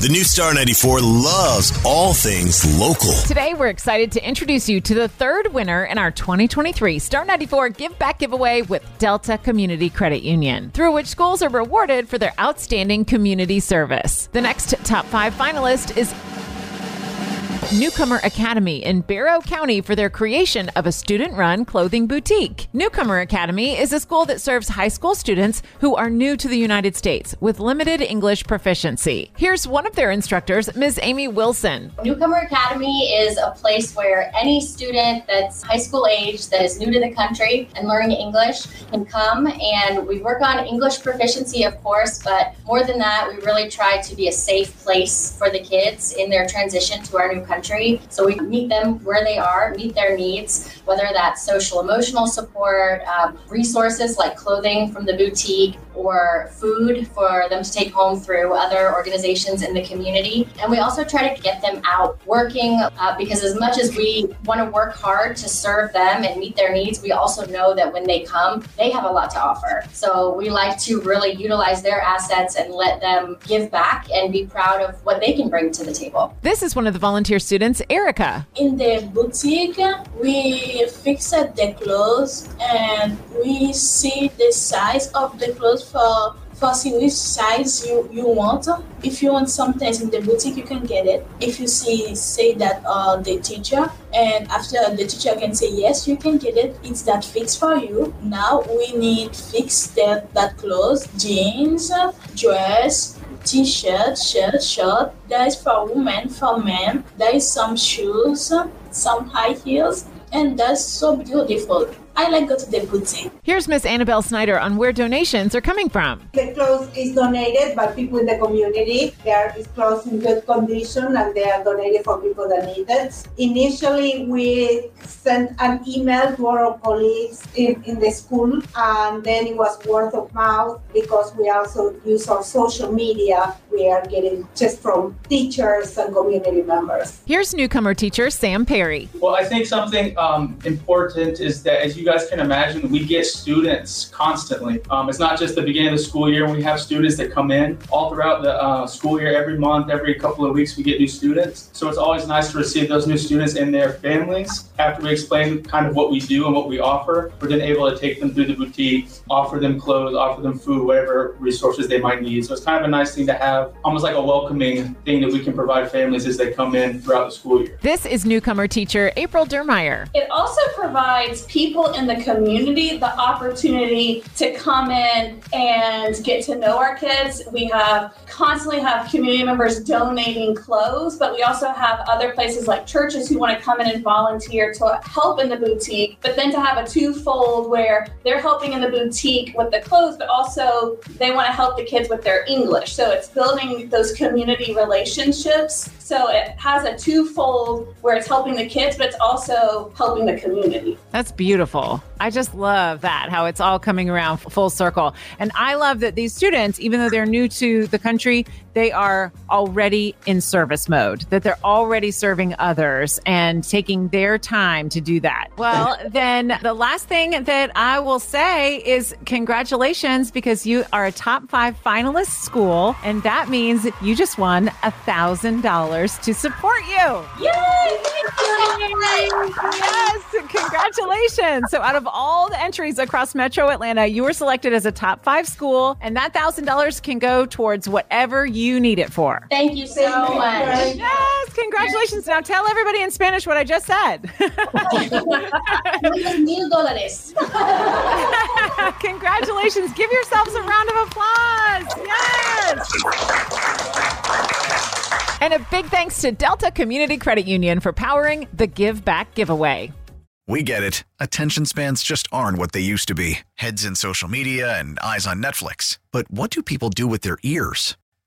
The new Star 94 loves all things local. Today, we're excited to introduce you to the third winner in our 2023 Star 94 Give Back Giveaway with Delta Community Credit Union, through which schools are rewarded for their outstanding community service. The next top five finalist is Newcomer Academy in Barrow County for their creation of a student run clothing boutique. Newcomer Academy is a school that serves high school students who are new to the United States with limited English proficiency. Here's one of their instructors, Ms. Amy Wilson. Newcomer Academy is a place where any student that's high school age that is new to the country and learning English can come and we work on English proficiency, of course, but more than that, we really try to be a safe place for the kids in their transition to our new country country. So we meet them where they are, meet their needs, whether that's social emotional support, um, resources like clothing from the boutique, or food for them to take home through other organizations in the community. And we also try to get them out working uh, because, as much as we want to work hard to serve them and meet their needs, we also know that when they come, they have a lot to offer. So we like to really utilize their assets and let them give back and be proud of what they can bring to the table. This is one of the volunteer students, Erica. In the boutique, we fix the clothes and we see the size of the clothes for see which size you, you want. If you want something in the boutique, you can get it. If you see say that uh, the teacher and after the teacher can say yes, you can get it. It's that fix for you. Now we need fix that that clothes, jeans, dress, t-shirt, shirt, shirt. That is for women, for men. There is some shoes, some high heels, and that's so beautiful. I like go to the boutique. Here's Miss Annabelle Snyder on where donations are coming from. The clothes is donated by people in the community. They are clothes in good condition and they are donated for people that need it. Initially, we sent an email to our colleagues in, in the school and then it was word of mouth because we also use our social media. We are getting just from teachers and community members. Here's newcomer teacher Sam Perry. Well, I think something um, important is that as you guys can imagine, we get students constantly. Um, it's not just the beginning of the school year. We have students that come in all throughout the uh, school year. Every month, every couple of weeks, we get new students. So it's always nice to receive those new students and their families. After we explain kind of what we do and what we offer, we're then able to take them through the boutique, offer them clothes, offer them food, whatever resources they might need. So it's kind of a nice thing to have, almost like a welcoming thing that we can provide families as they come in throughout the school year. This is newcomer teacher April Dermeyer. It also provides people in the community the opportunity to come in and get to know our kids. We have constantly have community members donating clothes, but we also have other places like churches who want to come in and volunteer to help in the boutique. But then to have a twofold where they're helping in the boutique with the clothes, but also they want to help the kids with their English. So it's building those community relationships. So it has a twofold where it's helping the kids, but it's also helping the community. That's beautiful. I just love that, how it's all coming around full circle. And I love that these students, even though they're new to the country, they are already in service mode, that they're already serving others and taking their time to do that. Well, then the last thing that I will say is congratulations because you are a top five finalist school. And that means you just won a thousand dollars to support you. Yay! Yes, congratulations. So out of all the entries across Metro Atlanta, you were selected as a top five school, and that $1,000 can go towards whatever you need it for. Thank you so Thank much. Frank. Yes, congratulations. Now tell everybody in Spanish what I just said. Mil dólares. congratulations. Give yourselves a round of applause. Yes. And a big thanks to Delta Community Credit Union for powering the Give Back giveaway. We get it. Attention spans just aren't what they used to be heads in social media and eyes on Netflix. But what do people do with their ears?